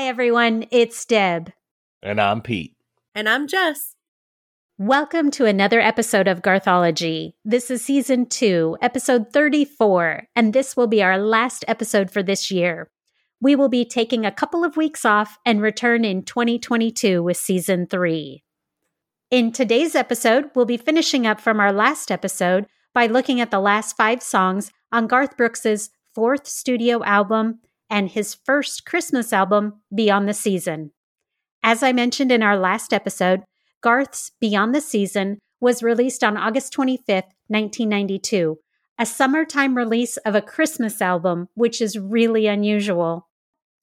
Hi, everyone. It's Deb. And I'm Pete. and I'm Jess. Welcome to another episode of Garthology. This is season two, episode 34, and this will be our last episode for this year. We will be taking a couple of weeks off and return in 2022 with season three. In today's episode, we'll be finishing up from our last episode by looking at the last five songs on Garth Brooks's fourth studio album and his first Christmas album, Beyond the Season. As I mentioned in our last episode, Garth's Beyond the Season was released on August 25th, 1992, a summertime release of a Christmas album, which is really unusual.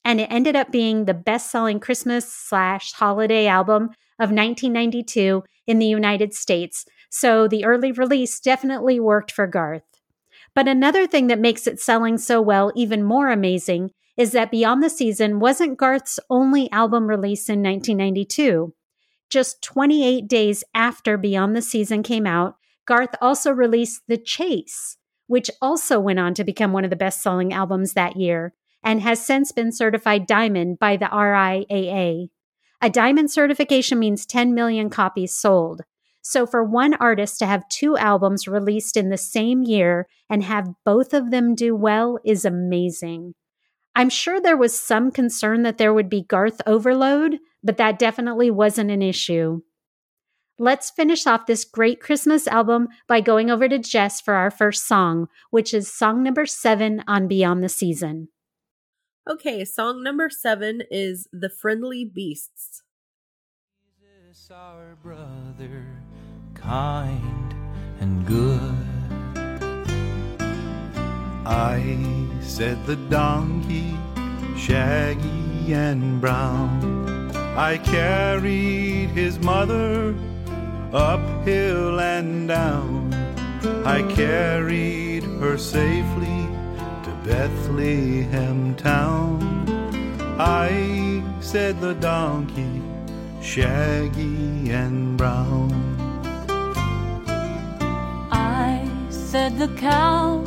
And it ended up being the best selling Christmas slash holiday album of 1992 in the United States. So the early release definitely worked for Garth. But another thing that makes it selling so well even more amazing is that Beyond the Season wasn't Garth's only album release in 1992. Just 28 days after Beyond the Season came out, Garth also released The Chase, which also went on to become one of the best selling albums that year and has since been certified diamond by the RIAA. A diamond certification means 10 million copies sold. So, for one artist to have two albums released in the same year and have both of them do well is amazing. I'm sure there was some concern that there would be Garth overload, but that definitely wasn't an issue. Let's finish off this great Christmas album by going over to Jess for our first song, which is song number seven on Beyond the Season. Okay, song number seven is The Friendly Beasts. Jesus, our brother, kind and good. I said the donkey, shaggy and brown. I carried his mother uphill and down. I carried her safely to Bethlehem town. I said the donkey, shaggy and brown. I said the cow,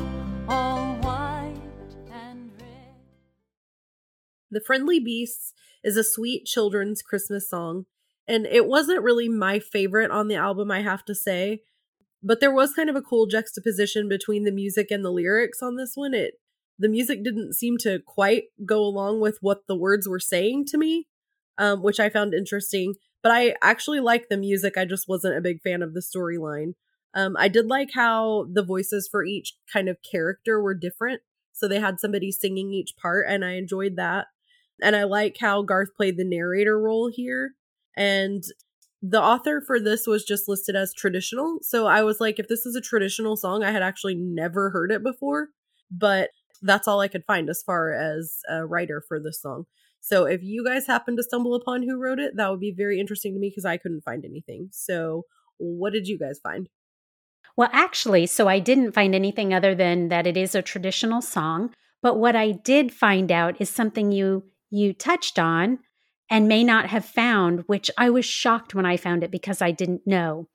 The Friendly Beasts is a sweet children's Christmas song, and it wasn't really my favorite on the album, I have to say. But there was kind of a cool juxtaposition between the music and the lyrics on this one. It the music didn't seem to quite go along with what the words were saying to me, um, which I found interesting. But I actually liked the music. I just wasn't a big fan of the storyline. Um, I did like how the voices for each kind of character were different. So they had somebody singing each part, and I enjoyed that. And I like how Garth played the narrator role here. And the author for this was just listed as traditional. So I was like, if this is a traditional song, I had actually never heard it before. But that's all I could find as far as a writer for this song. So if you guys happen to stumble upon who wrote it, that would be very interesting to me because I couldn't find anything. So what did you guys find? Well, actually, so I didn't find anything other than that it is a traditional song. But what I did find out is something you you touched on and may not have found, which I was shocked when I found it because I didn't know.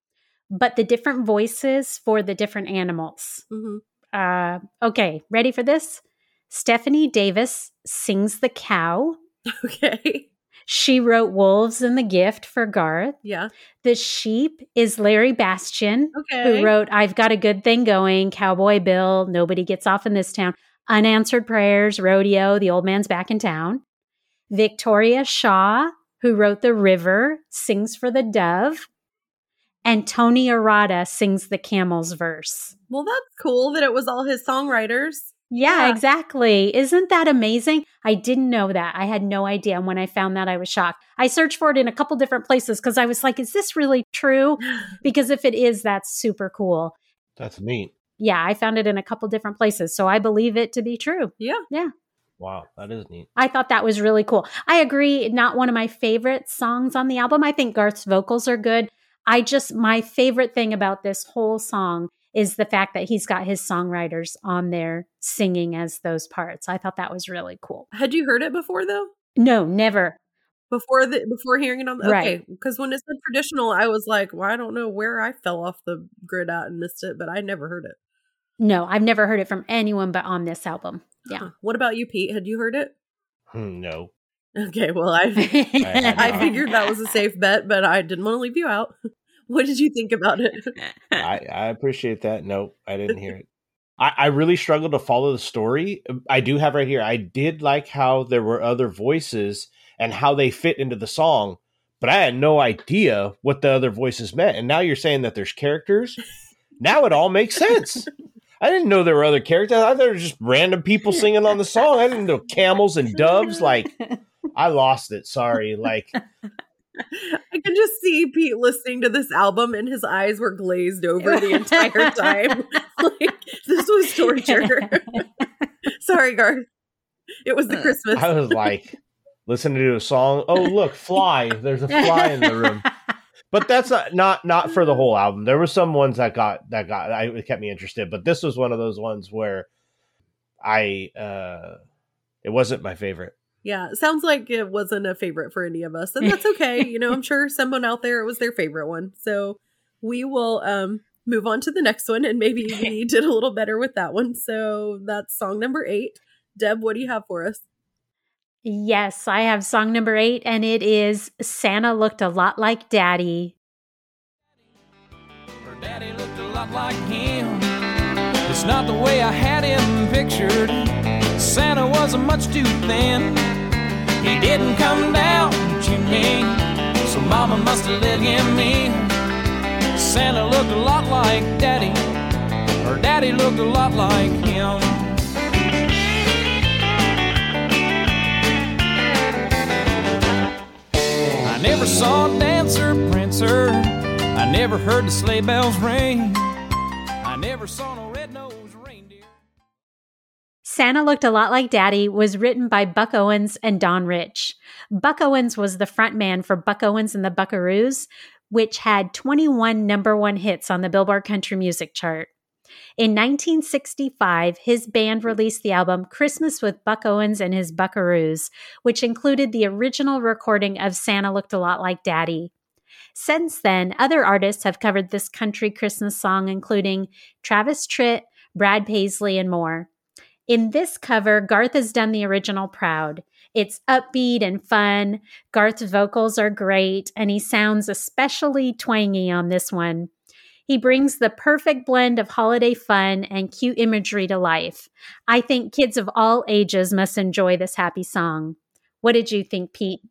But the different voices for the different animals. Mm-hmm. Uh, okay, ready for this? Stephanie Davis sings the cow. Okay. She wrote Wolves and the Gift for Garth. Yeah. The sheep is Larry Bastian, Okay. who wrote I've Got a Good Thing Going, Cowboy Bill, Nobody Gets Off in This Town, Unanswered Prayers, Rodeo, The Old Man's Back in Town. Victoria Shaw, who wrote The River, sings for the dove. And Tony Arata sings the camel's verse. Well, that's cool that it was all his songwriters. Yeah, Yeah. exactly. Isn't that amazing? I didn't know that. I had no idea. And when I found that, I was shocked. I searched for it in a couple different places because I was like, is this really true? Because if it is, that's super cool. That's neat. yeah, I found it in a couple different places. So I believe it to be true. Yeah. Yeah. Wow, that is neat. I thought that was really cool. I agree, not one of my favorite songs on the album. I think Garth's vocals are good. I just, my favorite thing about this whole song is the fact that he's got his songwriters on there singing as those parts. I thought that was really cool. Had you heard it before though? No, never. Before the before hearing it on the Right. okay, because when it said traditional, I was like, well, I don't know where I fell off the grid at and missed it, but I never heard it. No, I've never heard it from anyone but on this album. Yeah. Huh. What about you, Pete? Had you heard it? Hmm, no. Okay, well, I had I figured that was a safe bet, but I didn't want to leave you out. What did you think about it? I, I appreciate that. Nope, I didn't hear it. I, I really struggled to follow the story. I do have right here. I did like how there were other voices and how they fit into the song, but I had no idea what the other voices meant. And now you're saying that there's characters. Now it all makes sense. I didn't know there were other characters. I thought there were just random people singing on the song. I didn't know camels and doves. Like I lost it. Sorry. Like I can just see Pete listening to this album and his eyes were glazed over the entire time. like this was torture. Sorry, Garth. It was the uh. Christmas. I was like listening to a song. Oh, look, fly! There's a fly in the room. But that's not not not for the whole album. There were some ones that got that got I it kept me interested, but this was one of those ones where I uh it wasn't my favorite. Yeah, sounds like it wasn't a favorite for any of us, and that's okay. you know, I'm sure someone out there it was their favorite one. So we will um move on to the next one, and maybe we did a little better with that one. So that's song number eight. Deb, what do you have for us? Yes, I have song number eight, and it is Santa Looked a Lot Like Daddy. Her daddy looked a lot like him. It's not the way I had him pictured. Santa wasn't much too thin. He didn't come down the chimney, so Mama must have let him in. Santa looked a lot like Daddy. Her daddy looked a lot like him. Never saw Dancer Prancer. I never heard the sleigh bells ring. I never saw no red-nosed reindeer. Santa Looked a Lot Like Daddy was written by Buck Owens and Don Rich. Buck Owens was the frontman for Buck Owens and the Buckaroos, which had 21 number one hits on the Billboard Country Music Chart. In 1965, his band released the album Christmas with Buck Owens and His Buckaroos, which included the original recording of Santa Looked a Lot Like Daddy. Since then, other artists have covered this country Christmas song, including Travis Tritt, Brad Paisley, and more. In this cover, Garth has done the original proud. It's upbeat and fun. Garth's vocals are great, and he sounds especially twangy on this one. He brings the perfect blend of holiday fun and cute imagery to life. I think kids of all ages must enjoy this happy song. What did you think, Pete?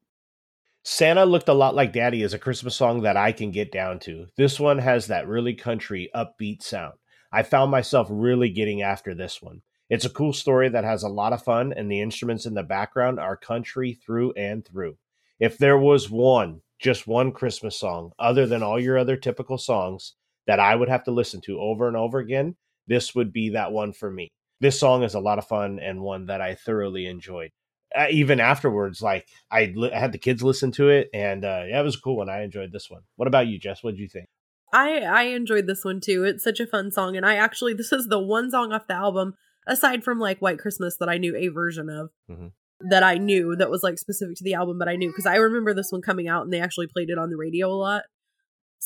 Santa looked a lot like Daddy is a Christmas song that I can get down to. This one has that really country, upbeat sound. I found myself really getting after this one. It's a cool story that has a lot of fun, and the instruments in the background are country through and through. If there was one, just one Christmas song, other than all your other typical songs, that I would have to listen to over and over again, this would be that one for me. This song is a lot of fun and one that I thoroughly enjoyed. Uh, even afterwards, like I, li- I had the kids listen to it, and uh, yeah, it was a cool one. I enjoyed this one. What about you, Jess? What did you think? I I enjoyed this one too. It's such a fun song, and I actually this is the one song off the album aside from like White Christmas that I knew a version of Mhm. that I knew that was like specific to the album, but I knew because I remember this one coming out and they actually played it on the radio a lot.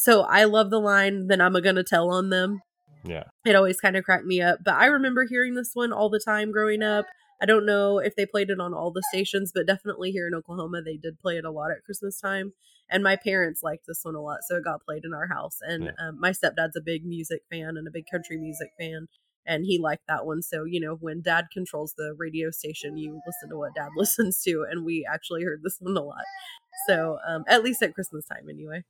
So I love the line, "Then I'm a gonna tell on them." Yeah, It always kind of cracked me up. But I remember hearing this one all the time growing up. I don't know if they played it on all the stations, but definitely here in Oklahoma, they did play it a lot at Christmas time. And my parents liked this one a lot, so it got played in our house. And Yeah. um, my stepdad's a big music fan and a big country music fan, and he liked that one. So you know, when Dad controls the radio station, you listen to what Dad listens to, and we actually heard this one a lot. So um, at least at Christmas time, anyway.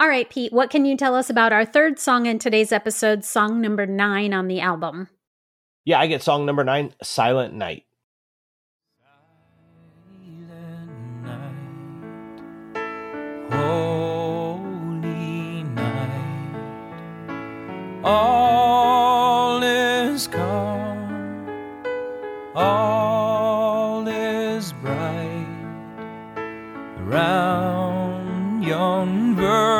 All right, Pete, what can you tell us about our third song in today's episode, song number nine on the album? yeah. I get song number nine, "Silent Night." Silent night, holy night, all has come, all is bright around yon virgin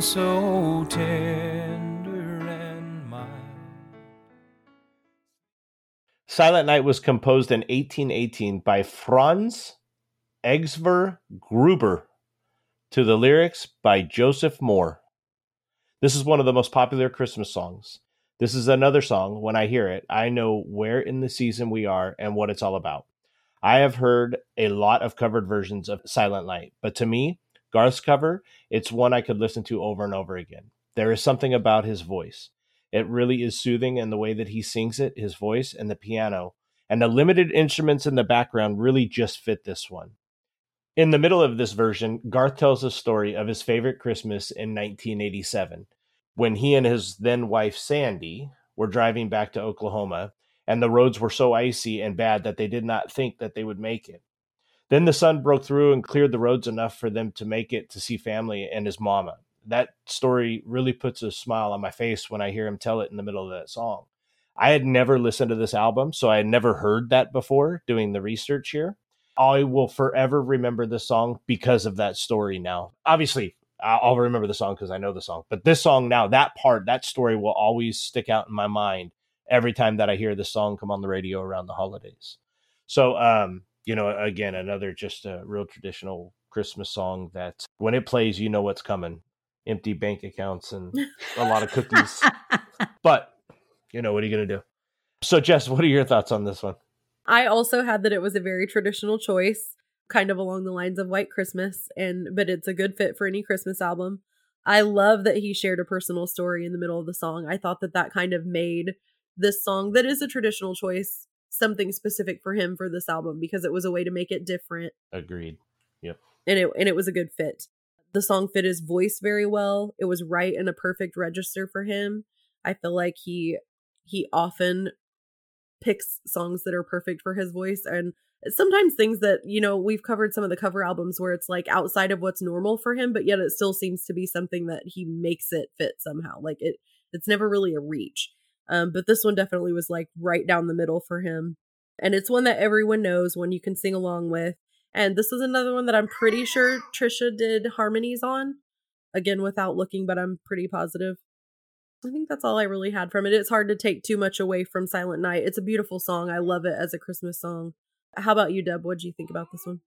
so tender and mild. Silent Night was composed in 1818 by Franz Xaver Gruber to the lyrics by Joseph Mohr. This is one of the most popular Christmas songs. This is another song, when I hear it, I know where in the season we are and what it's all about. I have heard a lot of covered versions of Silent Night, but to me, Garth's cover, it's one I could listen to over and over again. There is something about his voice. It really is soothing and the way that he sings it, his voice and the piano, and the limited instruments in the background really just fit this one. In the middle of this version, Garth tells a story of his favorite Christmas in 1987 when he and his then wife Sandy were driving back to Oklahoma and the roads were so icy and bad that they did not think that they would make it. Then the sun broke through and cleared the roads enough for them to make it to see family and his mama. That story really puts a smile on my face when I hear him tell it in the middle of that song. I had never listened to this album, so I had never heard that before doing the research here. I will forever remember this song because of that story now. Obviously, I'll remember the song because I know the song, but this song now, that part, that story will always stick out in my mind every time that I hear this song come on the radio around the holidays. So, um, you know, again, another just a real traditional Christmas song that when it plays, you know what's coming empty bank accounts and a lot of cookies. but, you know, what are you going to do? So, Jess, what are your thoughts on this one? I also had that it was a very traditional choice, kind of along the lines of White Christmas, and but it's a good fit for any Christmas album. I love that he shared a personal story in the middle of the song. I thought that that kind of made this song that is a traditional choice something specific for him for this album because it was a way to make it different Agreed. Yep. And it and it was a good fit. The song fit his voice very well. It was right in a perfect register for him. I feel like he he often picks songs that are perfect for his voice and sometimes things that you know we've covered some of the cover albums where it's like outside of what's normal for him but yet it still seems to be something that he makes it fit somehow like it it's never really a reach um but this one definitely was like right down the middle for him and it's one that everyone knows one you can sing along with and this is another one that i'm pretty sure trisha did harmonies on again without looking but i'm pretty positive I think that's all I really had from it. It's hard to take too much away from Silent Night. It's a beautiful song. I love it as a Christmas song. How about you, Deb? What do you think about this one?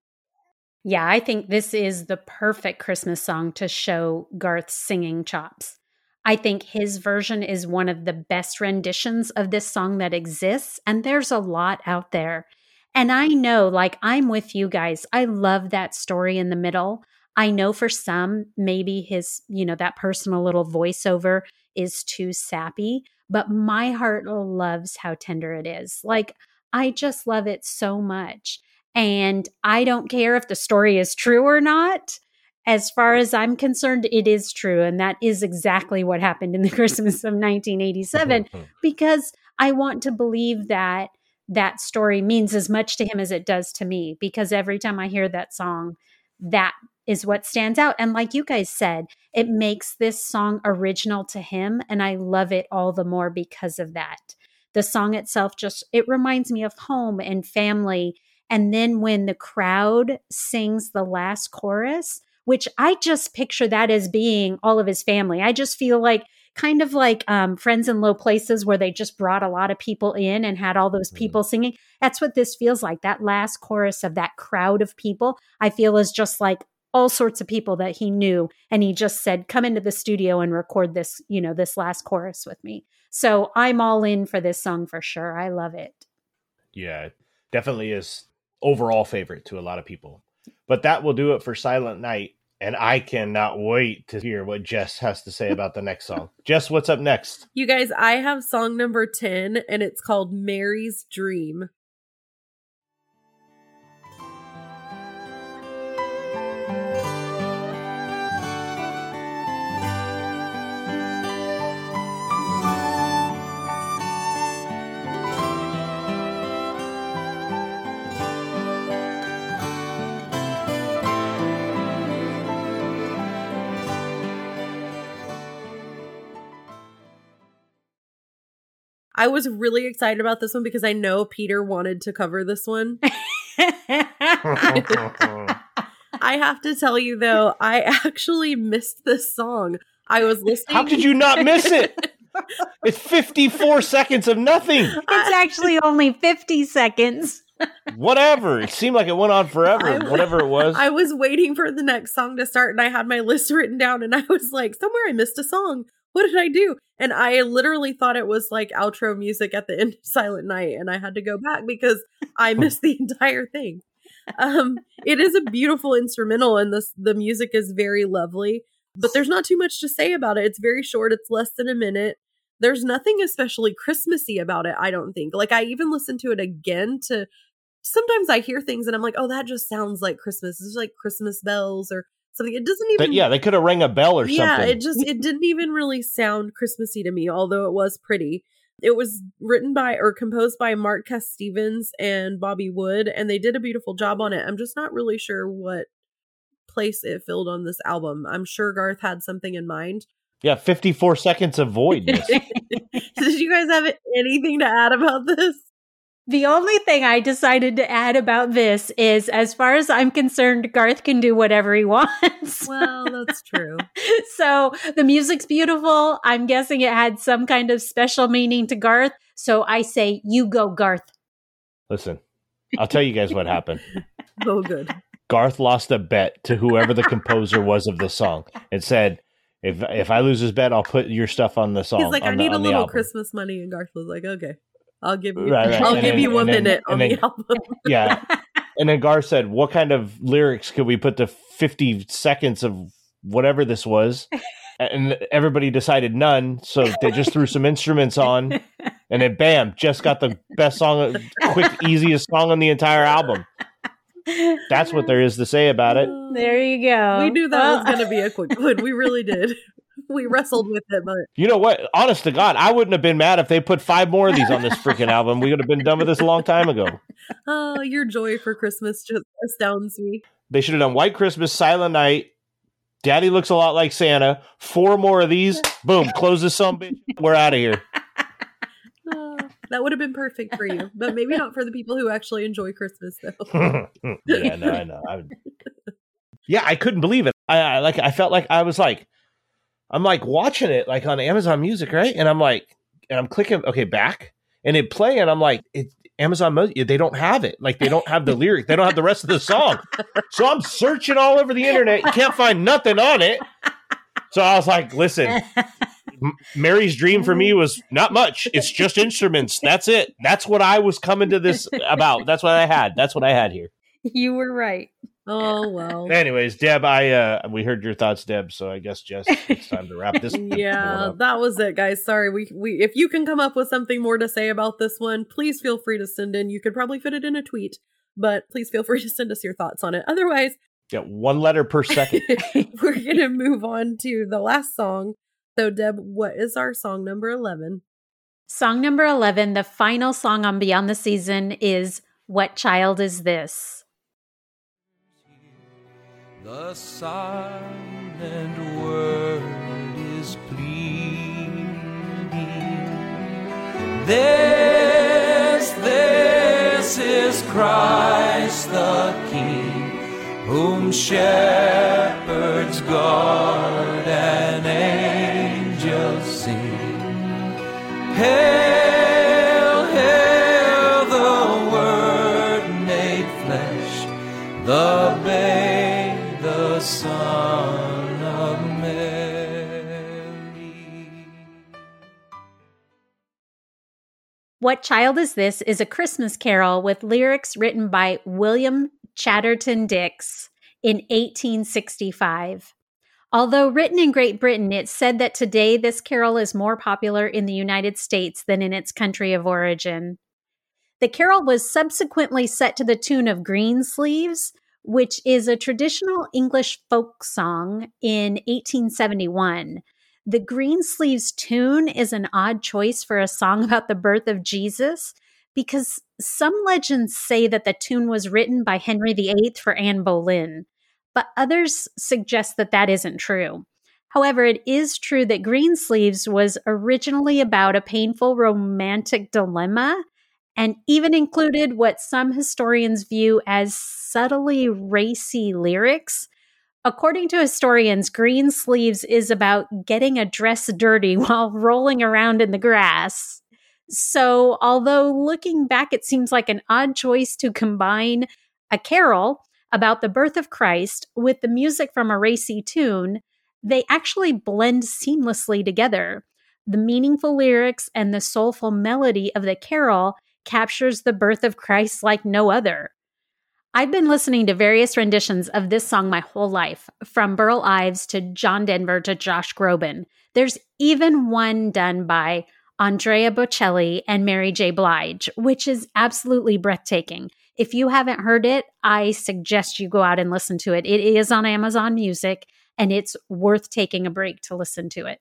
Yeah, I think this is the perfect Christmas song to show Garth's singing chops. I think his version is one of the best renditions of this song that exists, and there's a lot out there. And I know, like, I'm with you guys. I love that story in the middle. I know for some, maybe his, you know, that personal little voiceover is too sappy, but my heart loves how tender it is. Like, I just love it so much. And I don't care if the story is true or not. As far as I'm concerned, it is true. And that is exactly what happened in the Christmas of 1987 mm-hmm. because I want to believe that that story means as much to him as it does to me because every time I hear that song, that is what stands out. And like you guys said, it makes this song original to him. And I love it all the more because of that. The song itself just, it reminds me of home and family. And then when the crowd sings the last chorus, which I just picture that as being all of his family. I just feel like kind of like um, Friends in Low Places, where they just brought a lot of people in and had all those people singing. That's what this feels like. That last chorus of that crowd of people, I feel is just like all sorts of people that he knew. And he just said, come into the studio and record this, you know, this last chorus with me. So I'm all in for this song for sure. I love it. Yeah, definitely is overall favorite to a lot of people. But that will do it for Silent Night. And I cannot wait to hear what Jess has to say about the next song. Jess, what's up next? You guys, I have song number 10, and it's called Mary's Dream. I was really excited about this one because I know Peter wanted to cover this one. I have to tell you though, I actually missed this song. I was listening. How could you not miss it? It's 54 seconds of nothing. it's actually only 50 seconds. Whatever. It seemed like it went on forever. I- Whatever it was. I was waiting for the next song to start and I had my list written down and I was like, somewhere I missed a song. What did I do? And I literally thought it was like outro music at the end of Silent Night and I had to go back because I missed the entire thing. Um it is a beautiful instrumental and this the music is very lovely, but there's not too much to say about it. It's very short, it's less than a minute. There's nothing especially Christmassy about it, I don't think. Like I even listened to it again to sometimes I hear things and I'm like, oh, that just sounds like Christmas. It's like Christmas bells or something. It doesn't even. But yeah, they could have rang a bell or yeah, something. Yeah, it just it didn't even really sound Christmassy to me, although it was pretty. It was written by or composed by Mark Casstevens and Bobby Wood, and they did a beautiful job on it. I'm just not really sure what place it filled on this album. I'm sure Garth had something in mind. yeah, 54 seconds of voidness. Did you guys have anything to add about this? The only thing I decided to add about this is as far as I'm concerned, Garth can do whatever he wants. Well, that's true. so the music's beautiful. I'm guessing it had some kind of special meaning to Garth. So I say, you go, Garth. Listen, I'll tell you guys what happened. Oh, good. Garth lost a bet to whoever the composer was of the song and said, if if I lose this bet, I'll put your stuff on the song. He's like, on I the- need a little album." Christmas money, and Garth was like, okay, I'll give you, Right, right. I'll And give then- you one and then- minute on and the then- album. Yeah. And then Garth said, What kind of lyrics could we put to 50 seconds of whatever this was? And everybody decided none. So they just threw some instruments on. And then bam, just got the best song, quick, easiest song on the entire album. That's what there is to say about it. There you go. We knew that Well, was going to be a quick one. We really did. We wrestled with it, but You know what? Honest to God, I wouldn't have been mad if they put five more of these on this freaking album. We would have been done with this a long time ago. oh, your joy for Christmas just astounds me. They should have done White Christmas, Silent Night. Daddy looks a lot like Santa. Four more of these. Boom. Close this some bitch. We're out of here. Oh, that would have been perfect for you, but maybe not for the people who actually enjoy Christmas, though. yeah, no, I know. I, yeah, I couldn't believe it. I, I like. I felt like I was like, I'm like watching it like on Amazon Music, right? And I'm like, and I'm clicking, okay, back, and it play, and I'm like, it Amazon Music. They don't have it. Like they don't have the lyric. They don't have the rest of the song. So I'm searching all over the internet. Can't find nothing on it. So I was like, listen, Mary's dream for me was not much. It's just instruments. That's it. That's what I was coming to this about. That's what I had. That's what I had here. you were right. Oh well. Anyways, Deb, I uh we heard your thoughts, Deb. So I guess Jess, it's time to wrap this. yeah, up. that was it, guys. Sorry, we we if you can come up with something more to say about this one, please feel free to send in. You could probably fit it in a tweet, but please feel free to send us your thoughts on it. Otherwise, yeah, one letter per second. we're gonna move on to the last song. So, Deb, what is our song number eleven? Song number 11, the final song on Beyond the Season, is What Child Is This? The silent word is pleading. This, this is Christ the King, whom shepherds guard and angels sing. Hail, hail, the Word made flesh, the Son of Mary. What Child Is This is a Christmas carol with lyrics written by William Chatterton Dix in 1865. Although written in Great Britain, it's said that today this carol is more popular in the United States than in its country of origin. The carol was subsequently set to the tune of Greensleeves, which is a traditional English folk song in 1871. The Greensleeves tune is an odd choice for a song about the birth of Jesus because some legends say that the tune was written by Henry VIII for Anne Boleyn, but others suggest that that isn't true. However, it is true that Greensleeves was originally about a painful romantic dilemma and even included what some historians view as subtly racy lyrics. According to historians, Greensleeves is about getting a dress dirty while rolling around in the grass. So, although looking back, it seems like an odd choice to combine a carol about the birth of Christ with the music from a racy tune, they actually blend seamlessly together. The meaningful lyrics and the soulful melody of the carol captures the birth of Christ like no other. I've been listening to various renditions of this song my whole life, from Burl Ives to John Denver to Josh Groban. There's even one done by Andrea Bocelli and Mary J. Blige, which is absolutely breathtaking. If you haven't heard it, I suggest you go out and listen to it. It is on Amazon Music and it's worth taking a break to listen to it.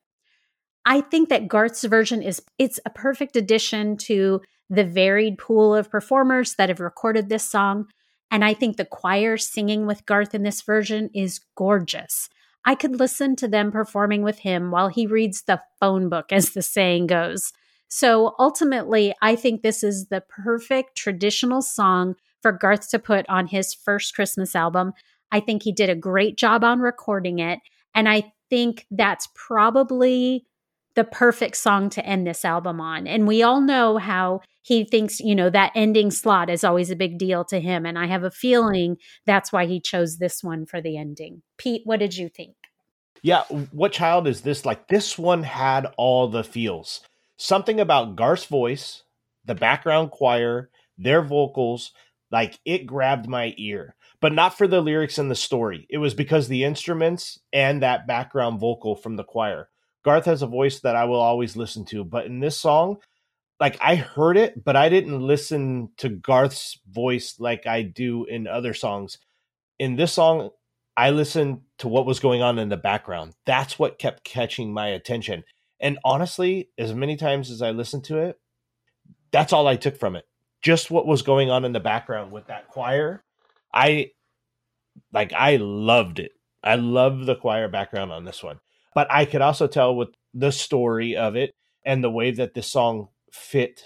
I think that Garth's version is it's a perfect addition to the varied pool of performers that have recorded this song. And I think the choir singing with Garth in this version is gorgeous. I could listen to them performing with him while he reads the phone book, as the saying goes. So ultimately, I think this is the perfect traditional song for Garth to put on his first Christmas album. I think he did a great job on recording it. And I think that's probably the perfect song to end this album on. And we all know how he thinks, you know, that ending slot is always a big deal to him. And I have a feeling that's why he chose this one for the ending. Pete, what did you think? Yeah, what child is this? Like, this one had all the feels. Something about Garth's voice, the background choir, their vocals, like it grabbed my ear, but not for the lyrics and the story. It was because the instruments and that background vocal from the choir. Garth has a voice that I will always listen to, but in this song, like I heard it, but I didn't listen to Garth's voice like I do in other songs. In this song, I listened to what was going on in the background. That's what kept catching my attention. And honestly, as many times as I listened to it, that's all I took from it. Just what was going on in the background with that choir. I like I loved it. I love the choir background on this one. But I could also tell with the story of it and the way that this song fit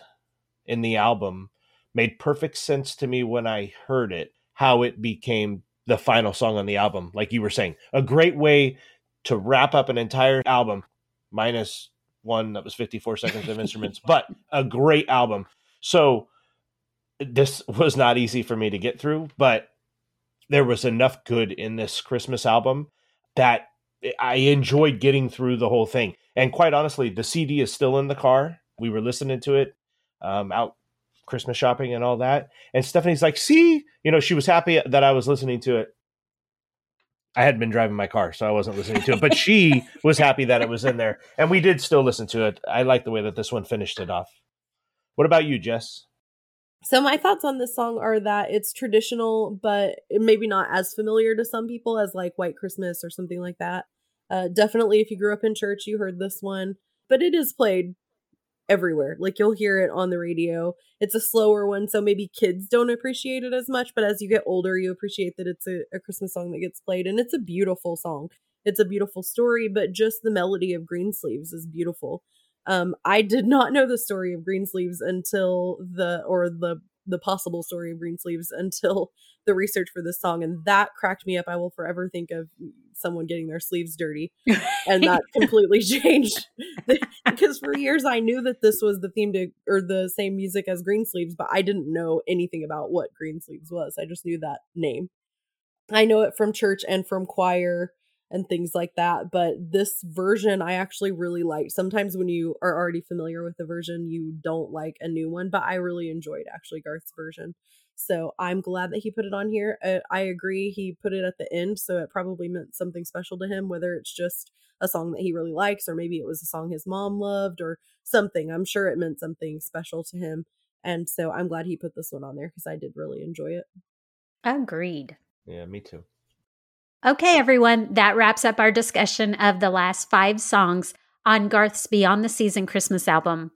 in the album made perfect sense to me when I heard it, how it became the final song on the album. Like you were saying, a great way to wrap up an entire album, minus one that was 54 seconds of instruments, but a great album. So this was not easy for me to get through, but there was enough good in this Christmas album that I enjoyed getting through the whole thing. And quite honestly, the CD is still in the car. We were listening to it um, out Christmas shopping and all that. And Stephanie's like, see, you know, she was happy that I was listening to it. I had been driving my car, so I wasn't listening to it, but she was happy that it was in there. And we did still listen to it. I like the way that this one finished it off. What about you, Jess? So my thoughts on this song are that it's traditional, but maybe not as familiar to some people as like White Christmas or something like that. Uh, definitely, if you grew up in church, you heard this one, but it is played everywhere. Like you'll hear it on the radio. It's a slower one, so maybe kids don't appreciate it as much, but as you get older, you appreciate that it's a, a Christmas song that gets played, and it's a beautiful song. It's a beautiful story, but just the melody of Greensleeves is beautiful. Um, I did not know the story of Greensleeves until the or the the possible story of Greensleeves until the research for this song, and that cracked me up. I will forever think of someone getting their sleeves dirty, and that completely changed because for years I knew that this was the theme to or the same music as Greensleeves, but I didn't know anything about what Greensleeves was. I just knew that name. I know it from church and from choir and things like that. But this version I actually really liked. Sometimes when you are already familiar with the version, you don't like a new one, but I really enjoyed actually Garth's version. So I'm glad that he put it on here. I, uh, I agree. He put it at the end, so it probably meant something special to him, whether it's just a song that he really likes, or maybe it was a song his mom loved, or something. I'm sure it meant something special to him. And so I'm glad he put this one on there because I did really enjoy it. Agreed. Yeah, me too. Okay, everyone, that wraps up our discussion of the last five songs on Garth's Beyond the Season Christmas album.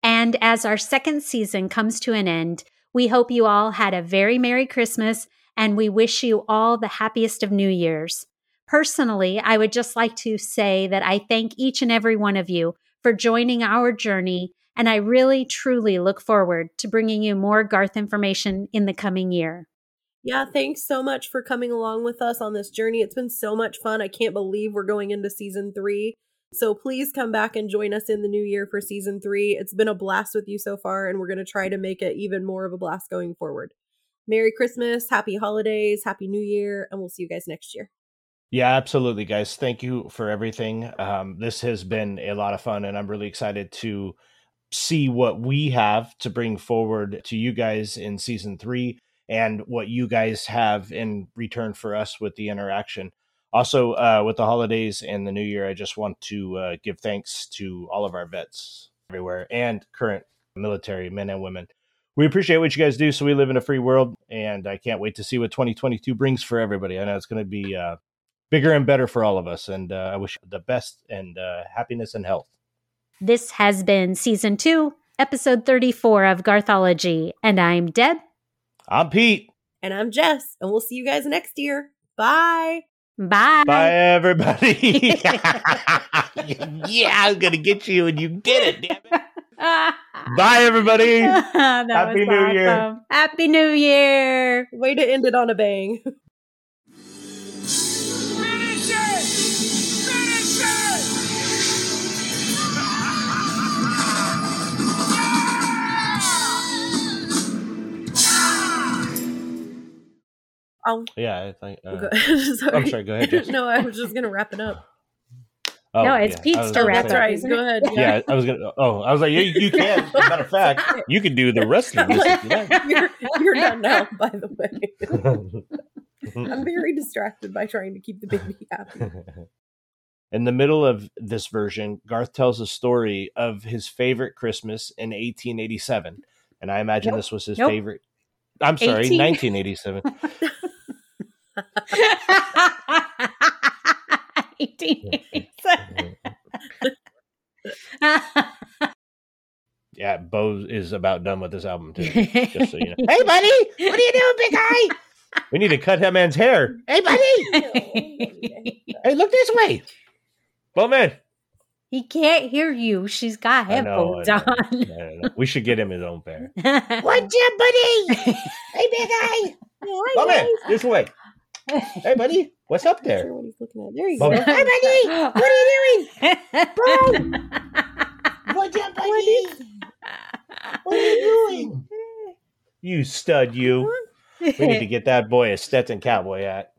And as our second season comes to an end, we hope you all had a very Merry Christmas and we wish you all the happiest of New Year's. Personally, I would just like to say that I thank each and every one of you for joining our journey, and I really, truly look forward to bringing you more Garth information in the coming year. Yeah, thanks so much for coming along with us on this journey. It's been so much fun. I can't believe we're going into season three. So please come back and join us in the new year for season three. It's been a blast with you so far, and we're going to try to make it even more of a blast going forward. Merry Christmas, Happy Holidays, Happy New Year, and we'll see you guys next year. Yeah, absolutely, guys. Thank you for everything. Um, this has been a lot of fun, and I'm really excited to see what we have to bring forward to you guys in season three and what you guys have in return for us with the interaction. Also, uh, with the holidays and the new year, I just want to uh, give thanks to all of our vets everywhere and current military men and women. We appreciate what you guys do. So we live in a free world, and I can't wait to see what 2022 brings for everybody. I know it's going to be uh, bigger and better for all of us, and uh, I wish the best and uh, happiness and health. This has been season two, episode 34 of Garthology, and I'm Deb. I'm Pete. And I'm Jess, and we'll see you guys next year. Bye. Bye. Bye, everybody. yeah, I'm going to get you, and you did it, damn it. Bye, everybody. that Happy was New Year. Happy New Year. Way to end it on a bang. Oh, Yeah, I think. Uh, go- sorry. I'm sorry, go ahead, no, I was just gonna wrap it up. oh, No, it's yeah, Pete's I was to wrap That's up, right. isn't Go ahead. Yeah, I was gonna. Oh, I was like, you, you can. As a matter of fact, you can do the rest of this if you like. you're, you're done now. By the way, I'm very distracted by trying to keep the baby happy. In the middle of this version, Garth tells a story of his favorite Christmas in 1887, and I imagine Nope. this was his Nope. favorite. I'm sorry, 18 1987. 1887. yeah, Bo is about done with this album too. Just so you know. Hey, buddy, what are you doing, big guy? We need to cut that man's hair. Hey, buddy, hey, look this way. Bo man. he can't hear you. She's got I headphones on. No, no, no. We should get him his own pair. What's up, buddy? Hey, big guy. Bo man, this way. Hey, buddy, what's up Not sure there? what he's looking at. There you Bo go. Hey, buddy, what are you doing? Bro? What's up, buddy? What are you doing? You stud, you. We need to get that boy a Stetson cowboy hat.